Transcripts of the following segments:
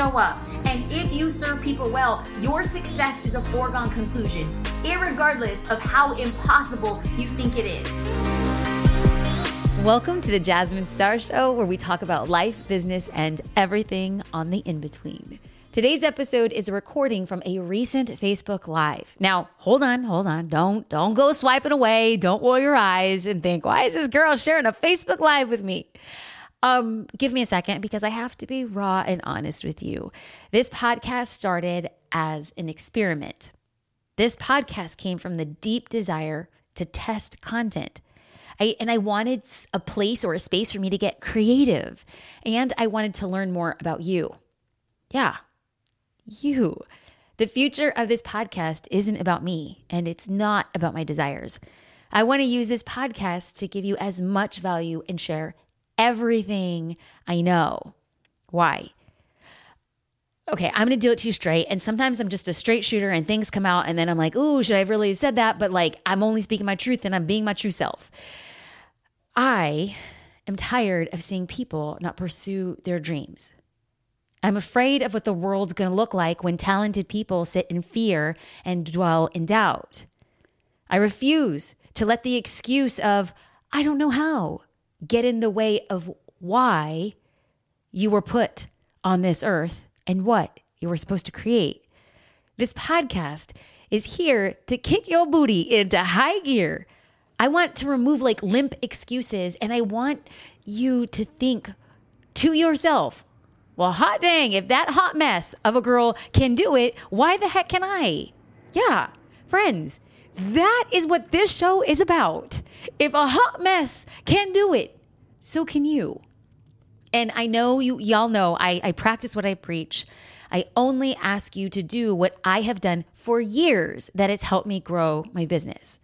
show up and if you serve people well, your success is a foregone conclusion, regardless of how impossible you think it is. Welcome to the Jasmine Star Show, where we talk about life, business, and everything on the in between. Today's episode is a recording from a recent Facebook Live. Now, hold on, hold on. Don't don't go swiping away. Don't roll your eyes and think, why is this girl sharing a Facebook Live with me? Um, give me a second because I have to be raw and honest with you. This podcast started as an experiment. This podcast came from the deep desire to test content. I, and I wanted a place or a space for me to get creative. And I wanted to learn more about you. Yeah, you. The future of this podcast isn't about me, and it's not about my desires. I want to use this podcast to give you as much value and share everything I know. Why? Okay, I'm gonna do it to you straight. And sometimes I'm just a straight shooter and things come out, and then I'm like, ooh, should I really have said that? But like, I'm only speaking my truth and I'm being my true self. I am tired of seeing people not pursue their dreams. I'm afraid of what the world's going to look like when talented people sit in fear and dwell in doubt. I refuse to let the excuse of, I don't know how, get in the way of why you were put on this earth and what you were supposed to create. This podcast is here to kick your booty into high gear I want to remove like limp excuses and I want you to think to yourself, well, hot dang, if that hot mess of a girl can do it, why the heck can I? Yeah, friends, that is what this show is about. If a hot mess can do it, so can you. And I know you, y'all know I, I practice what I preach. I only ask you to do what I have done for years that has helped me grow my business.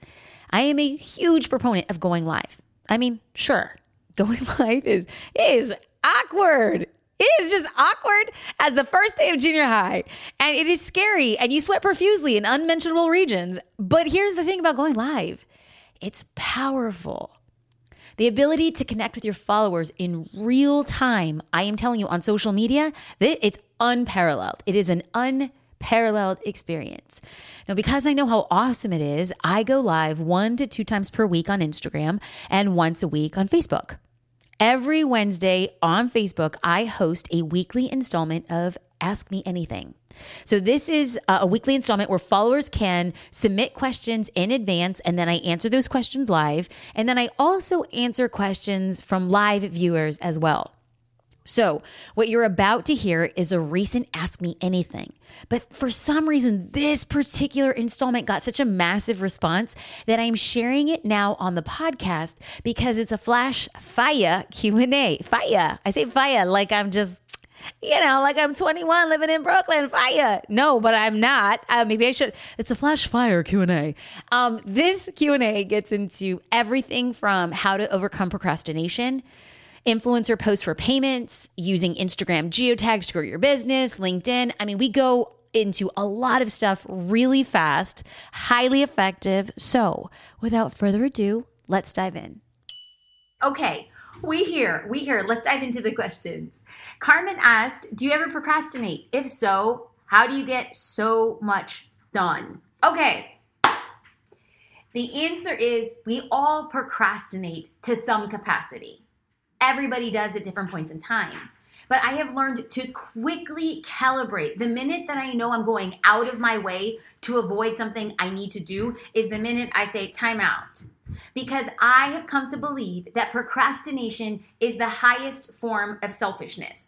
I am a huge proponent of going live. I mean, sure, going live is is awkward. It is just awkward as the first day of junior high. And it is scary and you sweat profusely in unmentionable regions. But here's the thing about going live it's powerful. The ability to connect with your followers in real time, I am telling you on social media, it's unparalleled. It is an unparalleled experience. Now, because I know how awesome it is, I go live one to two times per week on Instagram and once a week on Facebook. Every Wednesday on Facebook, I host a weekly installment of Ask Me Anything. So, this is uh, a weekly installment where followers can submit questions in advance, and then I answer those questions live. And then I also answer questions from live viewers as well. So, what you're about to hear is a recent Ask Me Anything. But for some reason, this particular installment got such a massive response that I'm sharing it now on the podcast because it's a flash fire Q&A. Fire. I say fire like I'm just you know, like I'm 21 living in Brooklyn. Fire. No, but I'm not. Uh, maybe I should. It's a flash fire Q&A. Um, this Q&A gets into everything from how to overcome procrastination influencer posts for payments, using Instagram geotags to grow your business, LinkedIn. I mean, we go into a lot of stuff really fast, highly effective. So, without further ado, let's dive in. Okay, we here, we here. Let's dive into the questions. Carmen asked, "Do you ever procrastinate? If so, how do you get so much done?" Okay. The answer is we all procrastinate to some capacity. Everybody does at different points in time. But I have learned to quickly calibrate. The minute that I know I'm going out of my way to avoid something I need to do is the minute I say time out. Because I have come to believe that procrastination is the highest form of selfishness.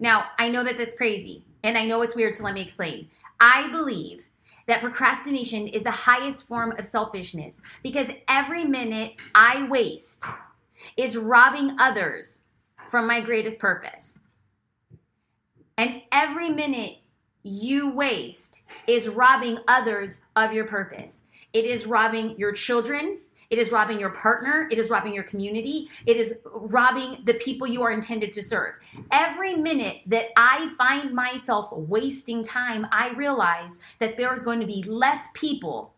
Now, I know that that's crazy and I know it's weird, so let me explain. I believe that procrastination is the highest form of selfishness because every minute I waste is robbing others from my greatest purpose. And every minute you waste is robbing others of your purpose. It is robbing your children. It is robbing your partner. It is robbing your community. It is robbing the people you are intended to serve. Every minute that I find myself wasting time, I realize that there's going to be less people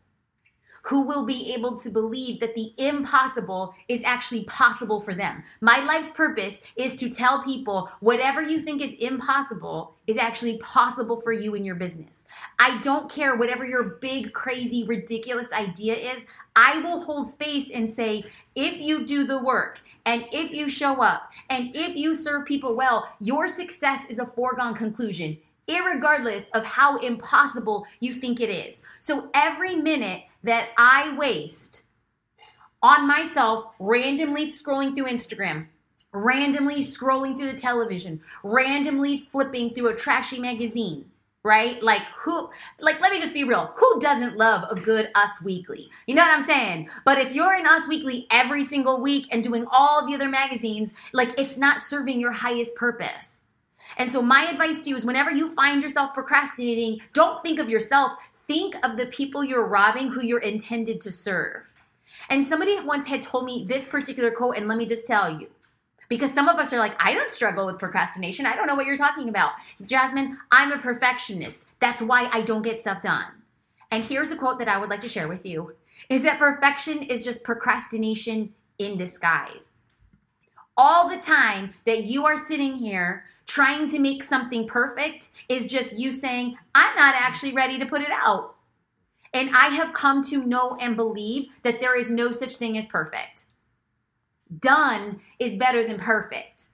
who will be able to believe that the impossible is actually possible for them. My life's purpose is to tell people whatever you think is impossible is actually possible for you in your business. I don't care whatever your big, crazy, ridiculous idea is. I will hold space and say, if you do the work and if you show up and if you serve people well, your success is a foregone conclusion irregardless of how impossible you think it is. So every minute that I waste on myself randomly scrolling through Instagram, randomly scrolling through the television, randomly flipping through a trashy magazine, right? Like who like let me just be real. Who doesn't love a good Us Weekly? You know what I'm saying? But if you're in Us Weekly every single week and doing all the other magazines, like it's not serving your highest purpose. And so, my advice to you is whenever you find yourself procrastinating, don't think of yourself, think of the people you're robbing who you're intended to serve. And somebody once had told me this particular quote, and let me just tell you. Because some of us are like, I don't struggle with procrastination. I don't know what you're talking about. Jasmine, I'm a perfectionist. That's why I don't get stuff done. And here's a quote that I would like to share with you is that perfection is just procrastination in disguise. All the time that you are sitting here trying to make something perfect is just you saying, I'm not actually ready to put it out. And I have come to know and believe that there is no such thing as perfect. Done is better than perfect.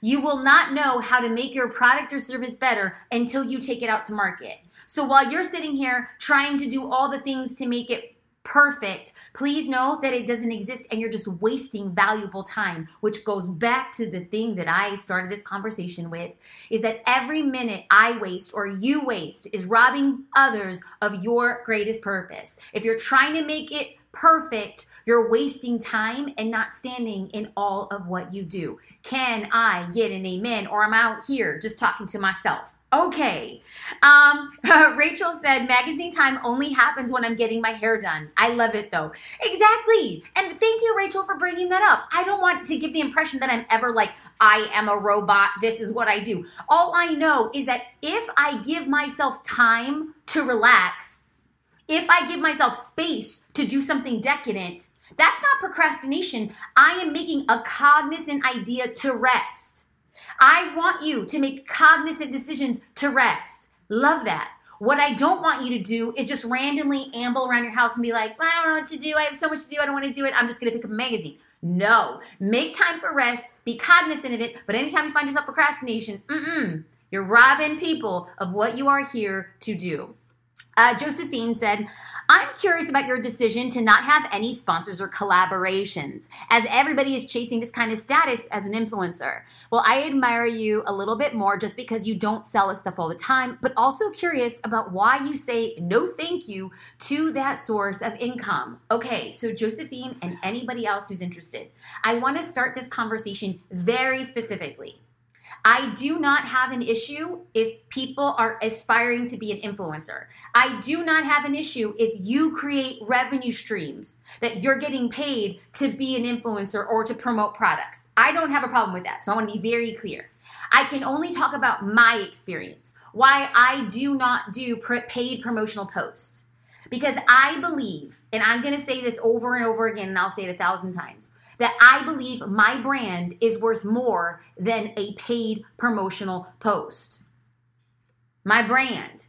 You will not know how to make your product or service better until you take it out to market. So while you're sitting here trying to do all the things to make it perfect, please know that it doesn't exist and you're just wasting valuable time, which goes back to the thing that I started this conversation with is that every minute I waste or you waste is robbing others of your greatest purpose. If you're trying to make it perfect, you're wasting time and not standing in all of what you do. Can I get an amen? Or I'm out here just talking to myself. Okay. Um, Rachel said magazine time only happens when I'm getting my hair done. I love it though. Exactly. And thank you, Rachel, for bringing that up. I don't want to give the impression that I'm ever like, I am a robot. This is what I do. All I know is that if I give myself time to relax, if I give myself space to do something decadent, that's not procrastination. I am making a cognizant idea to rest. I want you to make cognizant decisions to rest. Love that. What I don't want you to do is just randomly amble around your house and be like, I don't know what to do. I have so much to do. I don't want to do it. I'm just going to pick up a magazine. No, make time for rest. Be cognizant of it. But anytime you find yourself procrastination, mm-mm, you're robbing people of what you are here to do. Uh, Josephine said, I'm curious about your decision to not have any sponsors or collaborations, as everybody is chasing this kind of status as an influencer. Well, I admire you a little bit more just because you don't sell this stuff all the time, but also curious about why you say no thank you to that source of income. Okay, so Josephine and anybody else who's interested, I want to start this conversation very specifically. I do not have an issue if people are aspiring to be an influencer. I do not have an issue if you create revenue streams that you're getting paid to be an influencer or to promote products. I don't have a problem with that. So I want to be very clear. I can only talk about my experience, why I do not do paid promotional posts. Because I believe, and I'm going to say this over and over again, and I'll say it a thousand times that I believe my brand is worth more than a paid promotional post. My brand.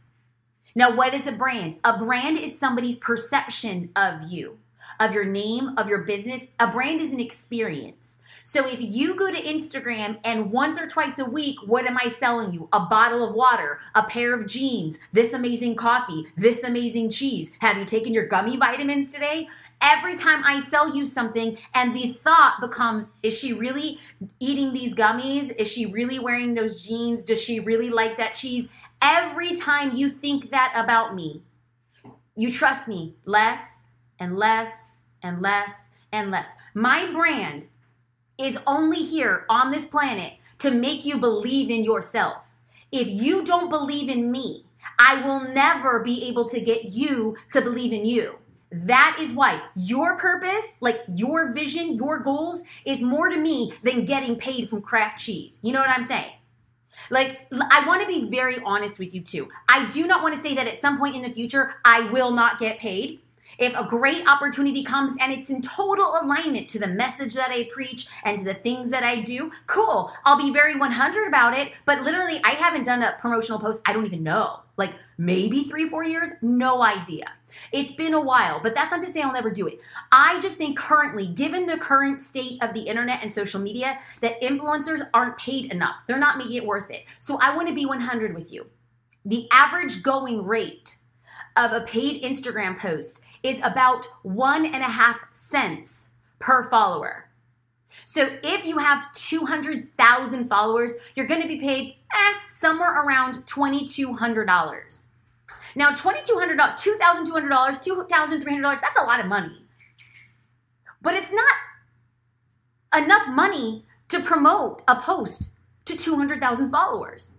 Now, what is a brand? A brand is somebody's perception of you, of your name, of your business. A brand is an experience. So if you go to Instagram and once or twice a week, what am I selling you? A bottle of water, a pair of jeans, this amazing coffee, this amazing cheese. Have you taken your gummy vitamins today? Every time I sell you something and the thought becomes, is she really eating these gummies? Is she really wearing those jeans? Does she really like that cheese? Every time you think that about me, you trust me less and less and less and less. My brand is only here on this planet to make you believe in yourself. If you don't believe in me, I will never be able to get you to believe in you. That is why your purpose, like your vision, your goals, is more to me than getting paid from Kraft cheese. You know what I'm saying? Like, I want to be very honest with you too. I do not want to say that at some point in the future, I will not get paid If a great opportunity comes and it's in total alignment to the message that I preach and to the things that I do, cool. I'll be very 100 about it. But literally, I haven't done a promotional post. I don't even know. Like maybe three, four years, no idea. It's been a while, but that's not to say I'll never do it. I just think currently, given the current state of the internet and social media, that influencers aren't paid enough. They're not making it worth it. So I want to be 100 with you. The average going rate of a paid Instagram post is about one and a half cents per follower. So if you have 200,000 followers, you're going to be paid eh, somewhere around $2,200. Now, $2,200, $2,200, $2,300, that's a lot of money. But it's not enough money to promote a post to 200,000 followers.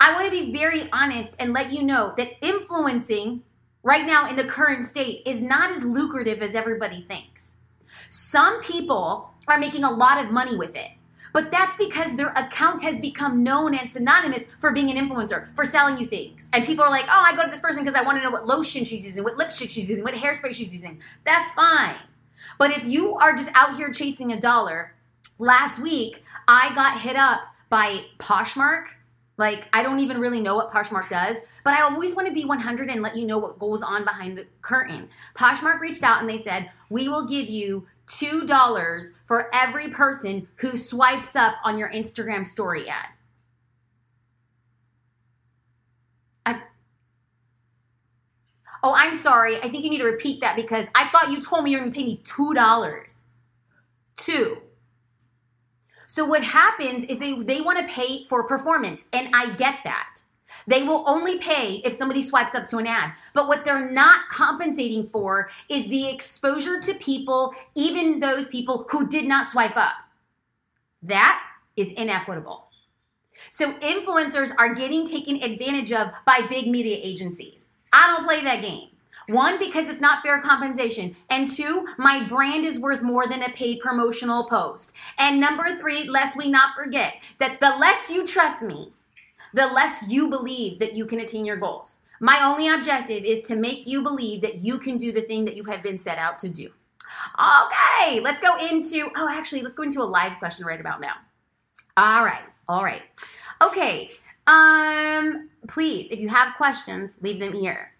I want to be very honest and let you know that influencing right now in the current state is not as lucrative as everybody thinks. Some people are making a lot of money with it. But that's because their account has become known and synonymous for being an influencer, for selling you things. And people are like, oh, I go to this person because I want to know what lotion she's using, what lipstick she's using, what hairspray she's using. That's fine. But if you are just out here chasing a dollar, last week I got hit up by Poshmark like, I don't even really know what Poshmark does, but I always want to be 100 and let you know what goes on behind the curtain. Poshmark reached out and they said, We will give you $2 for every person who swipes up on your Instagram story ad. I, oh, I'm sorry. I think you need to repeat that because I thought you told me you're going to pay me $2. Two. So what happens is they they want to pay for performance and I get that. They will only pay if somebody swipes up to an ad. But what they're not compensating for is the exposure to people, even those people who did not swipe up. That is inequitable. So influencers are getting taken advantage of by big media agencies. I don't play that game. One, because it's not fair compensation. And two, my brand is worth more than a paid promotional post. And number three, lest we not forget that the less you trust me, the less you believe that you can attain your goals. My only objective is to make you believe that you can do the thing that you have been set out to do. Okay, let's go into, oh, actually, let's go into a live question right about now. All right, all right. Okay, um, please, if you have questions, leave them here.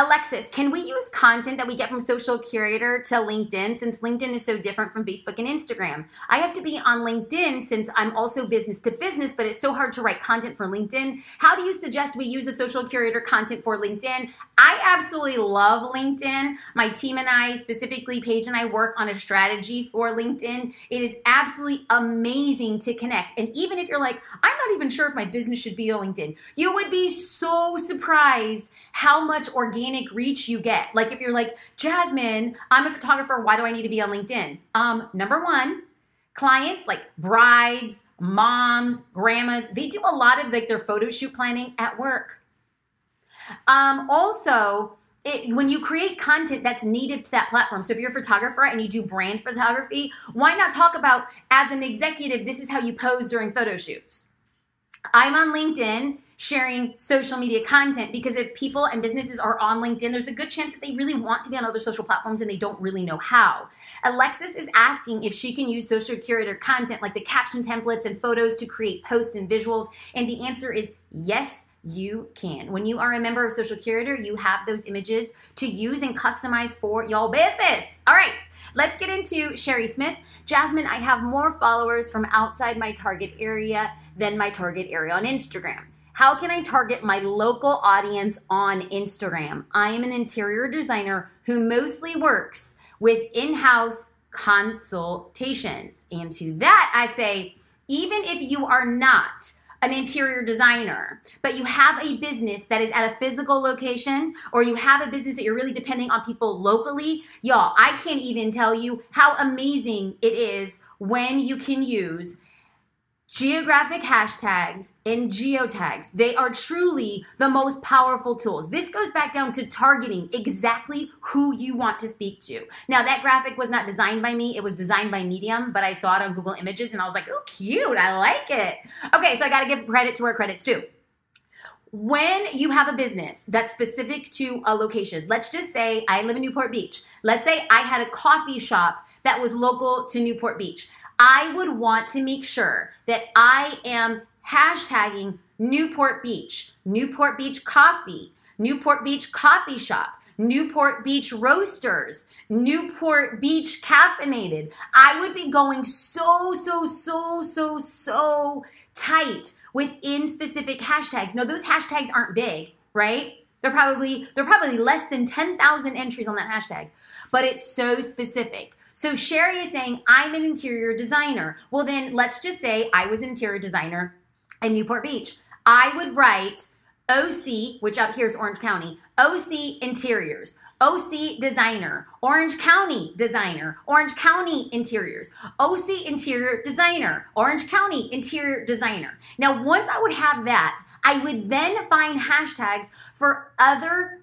Alexis, can we use content that we get from Social Curator to LinkedIn since LinkedIn is so different from Facebook and Instagram? I have to be on LinkedIn since I'm also business to business, but it's so hard to write content for LinkedIn. How do you suggest we use the Social Curator content for LinkedIn? I absolutely love LinkedIn. My team and I, specifically Paige and I, work on a strategy for LinkedIn. It is absolutely amazing to connect. And even if you're like, I'm not even sure if my business should be on LinkedIn, you would be so surprised how much organic organic reach you get. Like if you're like, Jasmine, I'm a photographer, why do I need to be on LinkedIn? Um, number one, clients like brides, moms, grandmas, they do a lot of like their photo shoot planning at work. Um, also, it, when you create content that's native to that platform, so if you're a photographer and you do brand photography, why not talk about as an executive, this is how you pose during photo shoots? I'm on LinkedIn sharing social media content because if people and businesses are on LinkedIn, there's a good chance that they really want to be on other social platforms and they don't really know how. Alexis is asking if she can use social curator content like the caption templates and photos to create posts and visuals. And the answer is yes, you can. When you are a member of Social Curator, you have those images to use and customize for your business. All right, let's get into Sherry Smith. Jasmine, I have more followers from outside my target area than my target area on Instagram. How can I target my local audience on Instagram? I am an interior designer who mostly works with in house consultations. And to that, I say, even if you are not an interior designer, but you have a business that is at a physical location or you have a business that you're really depending on people locally, y'all, I can't even tell you how amazing it is when you can use geographic hashtags and geotags. They are truly the most powerful tools. This goes back down to targeting exactly who you want to speak to. Now, that graphic was not designed by me, it was designed by Medium, but I saw it on Google Images and I was like, oh, cute, I like it. Okay, so I gotta give credit to where credit's due. when you have a business that's specific to a location, let's just say I live in Newport Beach. Let's say I had a coffee shop that was local to Newport Beach. I would want to make sure that I am hashtagging Newport Beach, Newport Beach Coffee, Newport Beach Coffee Shop, Newport Beach Roasters, Newport Beach Caffeinated. I would be going so, so, so, so, so tight within specific hashtags. Now, those hashtags aren't big, right? They're probably they're probably less than 10,000 entries on that hashtag, but it's so specific. So Sherry is saying, I'm an interior designer. Well, then let's just say I was an interior designer in Newport Beach. I would write OC, which out here is Orange County, OC Interiors, OC Designer, Orange County Designer, Orange County Interiors, OC Interior Designer, Orange County Interior Designer. Now, once I would have that, I would then find hashtags for other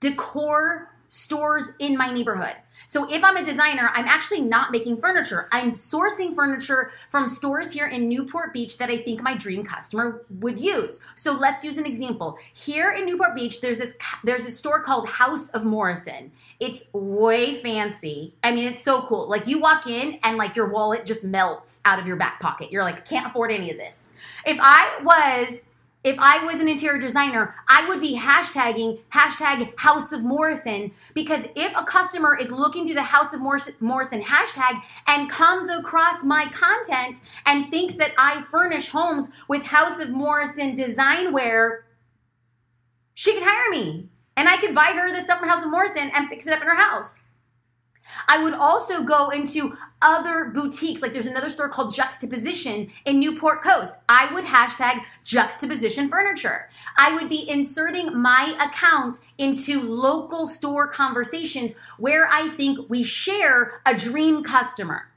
decor stores in my neighborhood. So if I'm a designer, I'm actually not making furniture. I'm sourcing furniture from stores here in Newport Beach that I think my dream customer would use. So let's use an example. Here in Newport Beach, there's this there's a store called House of Morrison. It's way fancy. I mean, it's so cool. Like you walk in and like your wallet just melts out of your back pocket. You're like, can't afford any of this. If I was if I was an interior designer, I would be hashtagging hashtag House of Morrison because if a customer is looking through the House of Morrison hashtag and comes across my content and thinks that I furnish homes with House of Morrison design wear, she could hire me and I could buy her the stuff from House of Morrison and fix it up in her house. I would also go into other boutiques. Like there's another store called Juxtaposition in Newport Coast. I would hashtag Juxtaposition Furniture. I would be inserting my account into local store conversations where I think we share a dream customer.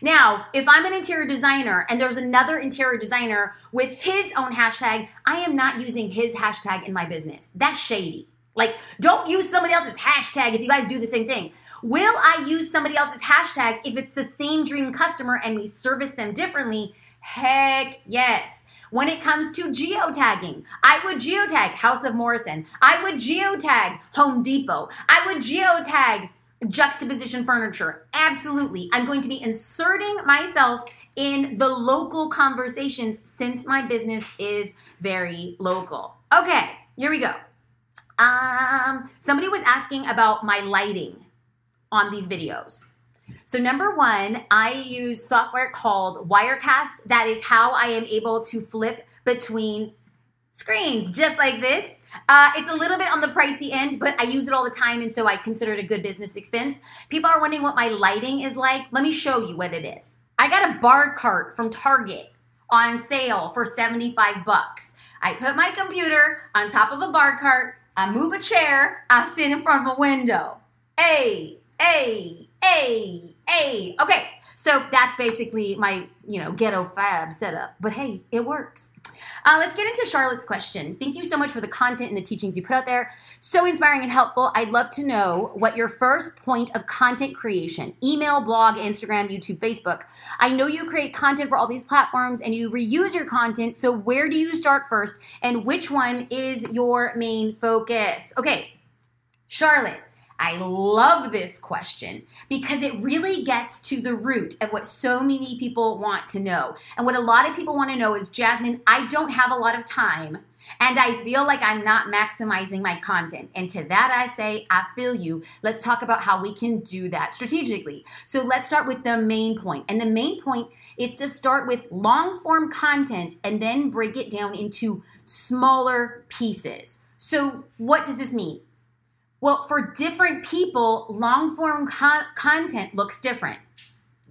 Now, if I'm an interior designer and there's another interior designer with his own hashtag, I am not using his hashtag in my business. That's shady. Like, don't use somebody else's hashtag if you guys do the same thing. Will I use somebody else's hashtag if it's the same dream customer and we service them differently? Heck yes. When it comes to geotagging, I would geotag House of Morrison. I would geotag Home Depot. I would geotag juxtaposition furniture. Absolutely. I'm going to be inserting myself in the local conversations since my business is very local. Okay, here we go. Um, somebody was asking about my lighting on these videos. So, number one, I use software called Wirecast. That is how I am able to flip between screens, just like this. Uh, it's a little bit on the pricey end, but I use it all the time, and so I consider it a good business expense. People are wondering what my lighting is like. Let me show you what it is. I got a bar cart from Target on sale for 75 bucks. I put my computer on top of a bar cart, I move a chair, I sit in front of a window. Hey, hey, hey, hey. Okay, so that's basically my, you know, ghetto fab setup. But hey, it works. Uh, let's get into Charlotte's question. Thank you so much for the content and the teachings you put out there. So inspiring and helpful. I'd love to know what your first point of content creation email, blog, Instagram, YouTube, Facebook. I know you create content for all these platforms and you reuse your content. So where do you start first and which one is your main focus? Okay, Charlotte. I love this question because it really gets to the root of what so many people want to know. And what a lot of people want to know is Jasmine, I don't have a lot of time and I feel like I'm not maximizing my content. And to that, I say, I feel you. Let's talk about how we can do that strategically. So let's start with the main point. And the main point is to start with long form content and then break it down into smaller pieces. So, what does this mean? Well, for different people, long form co- content looks different.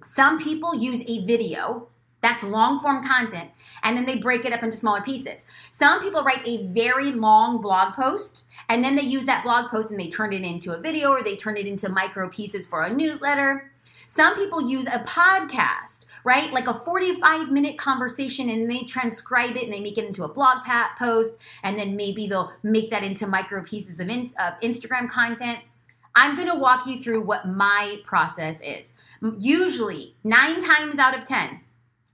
Some people use a video that's long form content and then they break it up into smaller pieces. Some people write a very long blog post and then they use that blog post and they turn it into a video or they turn it into micro pieces for a newsletter. Some people use a podcast right? Like a 45 minute conversation and they transcribe it and they make it into a blog post and then maybe they'll make that into micro pieces of, in, of Instagram content. I'm going to walk you through what my process is. Usually, nine times out of 10,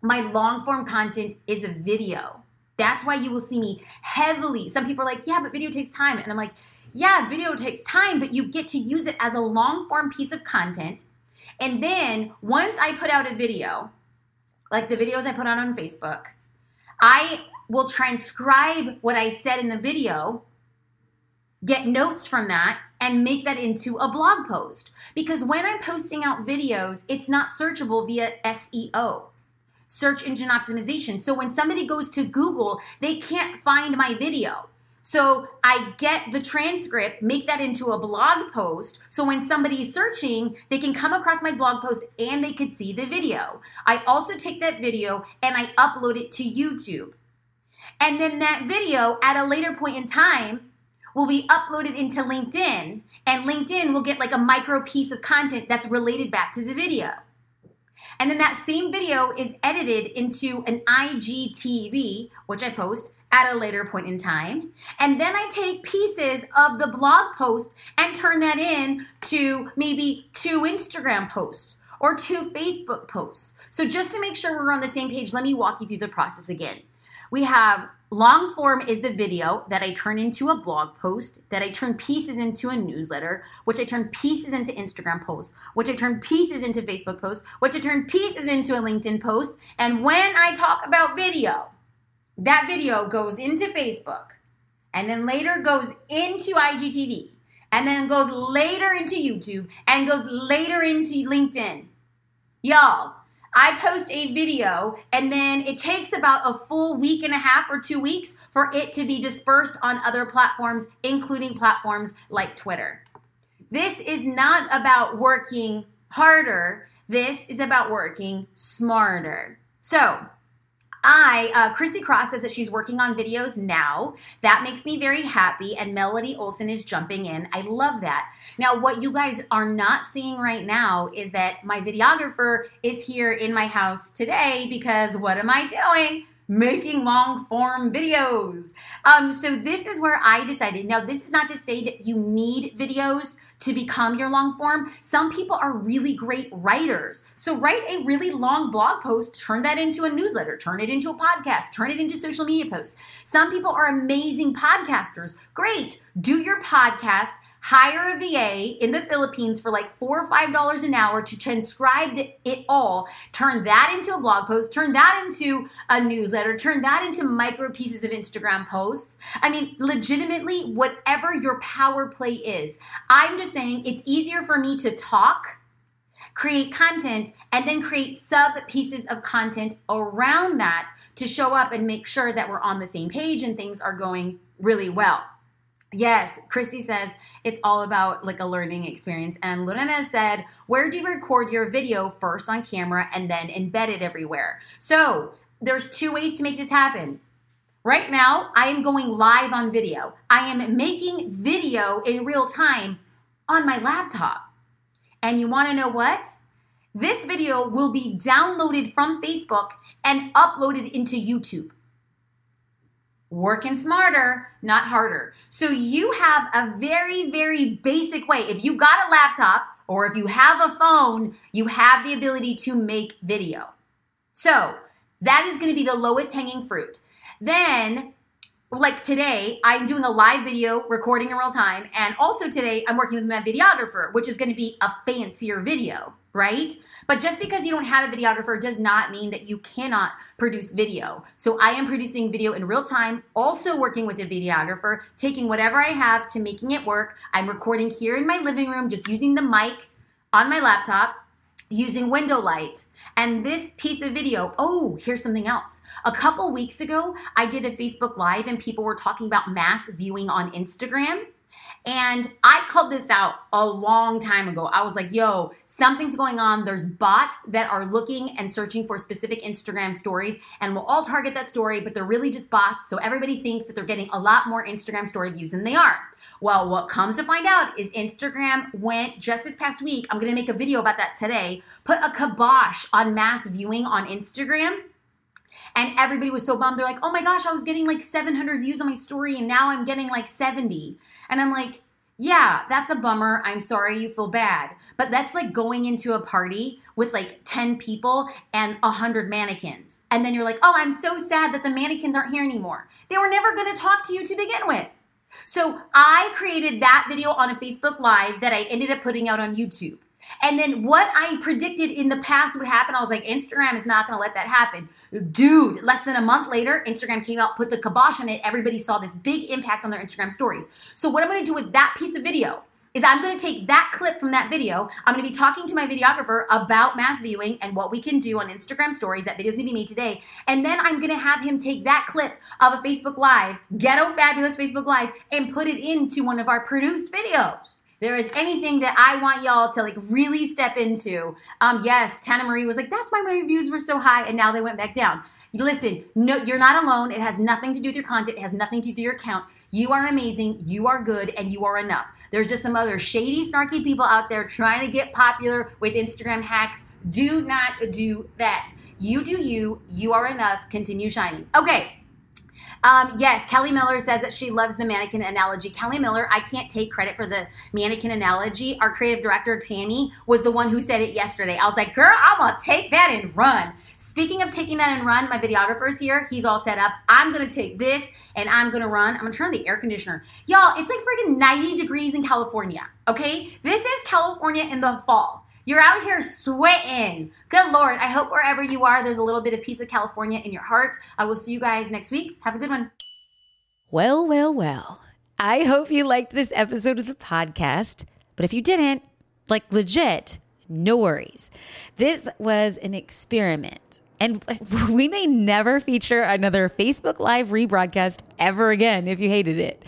my long form content is a video. That's why you will see me heavily. Some people are like, yeah, but video takes time. And I'm like, yeah, video takes time, but you get to use it as a long form piece of content. And then once I put out a video, like the videos I put on on Facebook, I will transcribe what I said in the video, get notes from that, and make that into a blog post. Because when I'm posting out videos, it's not searchable via SEO, search engine optimization. So when somebody goes to Google, they can't find my video. So I get the transcript, make that into a blog post. So when somebody's searching, they can come across my blog post and they could see the video. I also take that video and I upload it to YouTube. And then that video at a later point in time will be uploaded into LinkedIn and LinkedIn will get like a micro piece of content that's related back to the video. And then that same video is edited into an IGTV, which I post at a later point in time. And then I take pieces of the blog post and turn that in to maybe two Instagram posts or two Facebook posts. So just to make sure we're on the same page, let me walk you through the process again. We have long form is the video that I turn into a blog post, that I turn pieces into a newsletter, which I turn pieces into Instagram posts, which I turn pieces into Facebook posts, which I turn pieces into a LinkedIn post. And when I talk about video, that video goes into Facebook and then later goes into IGTV and then goes later into YouTube and goes later into LinkedIn. Y'all, I post a video and then it takes about a full week and a half or two weeks for it to be dispersed on other platforms, including platforms like Twitter. This is not about working harder, this is about working smarter. So, I, uh, Christy Cross says that she's working on videos now. That makes me very happy. And Melody Olson is jumping in. I love that. Now, what you guys are not seeing right now is that my videographer is here in my house today because what am I doing? Making long form videos. Um, so this is where I decided. Now, this is not to say that you need videos to become your long form. Some people are really great writers. So write a really long blog post, turn that into a newsletter, turn it into a podcast, turn it into social media posts. Some people are amazing podcasters. Great. Do your podcast hire a VA in the Philippines for like four or five dollars an hour to transcribe it all, turn that into a blog post, turn that into a newsletter, turn that into micro pieces of Instagram posts. I mean, legitimately, whatever your power play is. I'm just saying it's easier for me to talk create content and then create sub pieces of content around that to show up and make sure that we're on the same page and things are going really well. Yes, Christy says it's all about like a learning experience. And Lorena said, Where do you record your video first on camera and then embed it everywhere? So there's two ways to make this happen. Right now, I am going live on video. I am making video in real time on my laptop. And you want to know what? This video will be downloaded from Facebook and uploaded into YouTube working smarter, not harder. So you have a very, very basic way. If you got a laptop or if you have a phone, you have the ability to make video. So that is going to be the lowest hanging fruit. Then, like today, I'm doing a live video recording in real time. And also today, I'm working with my videographer, which is going to be a fancier video right? But just because you don't have a videographer does not mean that you cannot produce video. So I am producing video in real time, also working with a videographer, taking whatever I have to making it work. I'm recording here in my living room, just using the mic on my laptop, using window light. And this piece of video, oh, here's something else. A couple weeks ago, I did a Facebook Live and people were talking about mass viewing on Instagram. And I called this out a long time ago. I was like, yo, something's going on. There's bots that are looking and searching for specific Instagram stories, and we'll all target that story, but they're really just bots. So everybody thinks that they're getting a lot more Instagram story views than they are. Well, what comes to find out is Instagram went just this past week. I'm gonna make a video about that today. Put a kibosh on mass viewing on Instagram. And everybody was so bummed. They're like, oh my gosh, I was getting like 700 views on my story, and now I'm getting like 70. And I'm like, yeah, that's a bummer. I'm sorry you feel bad. But that's like going into a party with like 10 people and 100 mannequins. And then you're like, oh, I'm so sad that the mannequins aren't here anymore. They were never going to talk to you to begin with. So I created that video on a Facebook Live that I ended up putting out on YouTube. And then what I predicted in the past would happen, I was like, Instagram is not gonna let that happen. Dude, less than a month later, Instagram came out, put the kibosh on it. Everybody saw this big impact on their Instagram stories. So, what I'm gonna do with that piece of video is I'm gonna take that clip from that video. I'm gonna be talking to my videographer about mass viewing and what we can do on Instagram stories. That video's gonna be made today. And then I'm gonna have him take that clip of a Facebook Live, Ghetto Fabulous Facebook Live, and put it into one of our produced videos there is anything that I want y'all to like really step into, um, yes, Tana Marie was like, that's why my reviews were so high, and now they went back down. Listen, no, you're not alone. It has nothing to do with your content. It has nothing to do with your account. You are amazing. You are good, and you are enough. There's just some other shady, snarky people out there trying to get popular with Instagram hacks. Do not do that. You do you. You are enough. Continue shining. Okay. Um, yes, Kelly Miller says that she loves the mannequin analogy. Kelly Miller, I can't take credit for the mannequin analogy. Our creative director, Tammy, was the one who said it yesterday. I was like, girl, I'm going to take that and run. Speaking of taking that and run, my videographer is here. He's all set up. I'm going to take this and I'm going to run. I'm going to turn on the air conditioner. Y'all, it's like freaking 90 degrees in California, okay? This is California in the fall. You're out here sweating. Good Lord. I hope wherever you are, there's a little bit of peace of California in your heart. I will see you guys next week. Have a good one. Well, well, well. I hope you liked this episode of the podcast. But if you didn't, like legit, no worries. This was an experiment. And we may never feature another Facebook Live rebroadcast ever again if you hated it.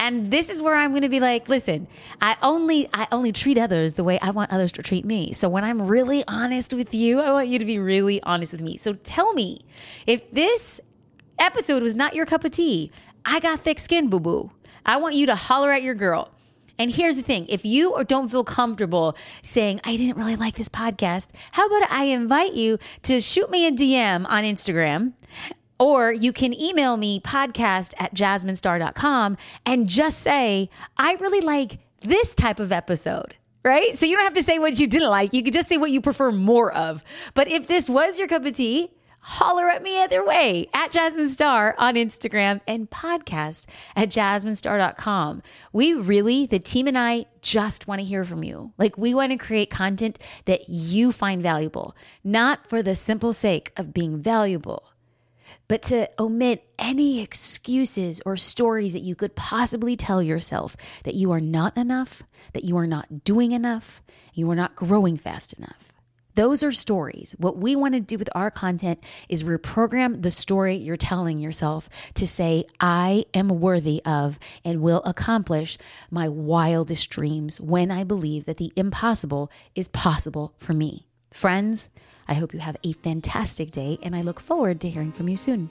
And this is where I'm going to be like, listen, I only I only treat others the way I want others to treat me. So when I'm really honest with you, I want you to be really honest with me. So tell me if this episode was not your cup of tea. I got thick skin, boo boo. I want you to holler at your girl. And here's the thing if you or don't feel comfortable saying, I didn't really like this podcast, how about I invite you to shoot me a DM on Instagram or you can email me podcast at jasminestar.com and just say, I really like this type of episode right? So you don't have to say what you didn't like. You can just say what you prefer more of. But if this was your cup of tea, holler at me either way at Jasmine Star on Instagram and podcast at jasminestar.com. We really, the team and I, just want to hear from you. Like, we want to create content that you find valuable, not for the simple sake of being valuable but to omit any excuses or stories that you could possibly tell yourself that you are not enough, that you are not doing enough, you are not growing fast enough. Those are stories. What we want to do with our content is reprogram the story you're telling yourself to say, I am worthy of and will accomplish my wildest dreams when I believe that the impossible is possible for me. Friends, I hope you have a fantastic day, and I look forward to hearing from you soon.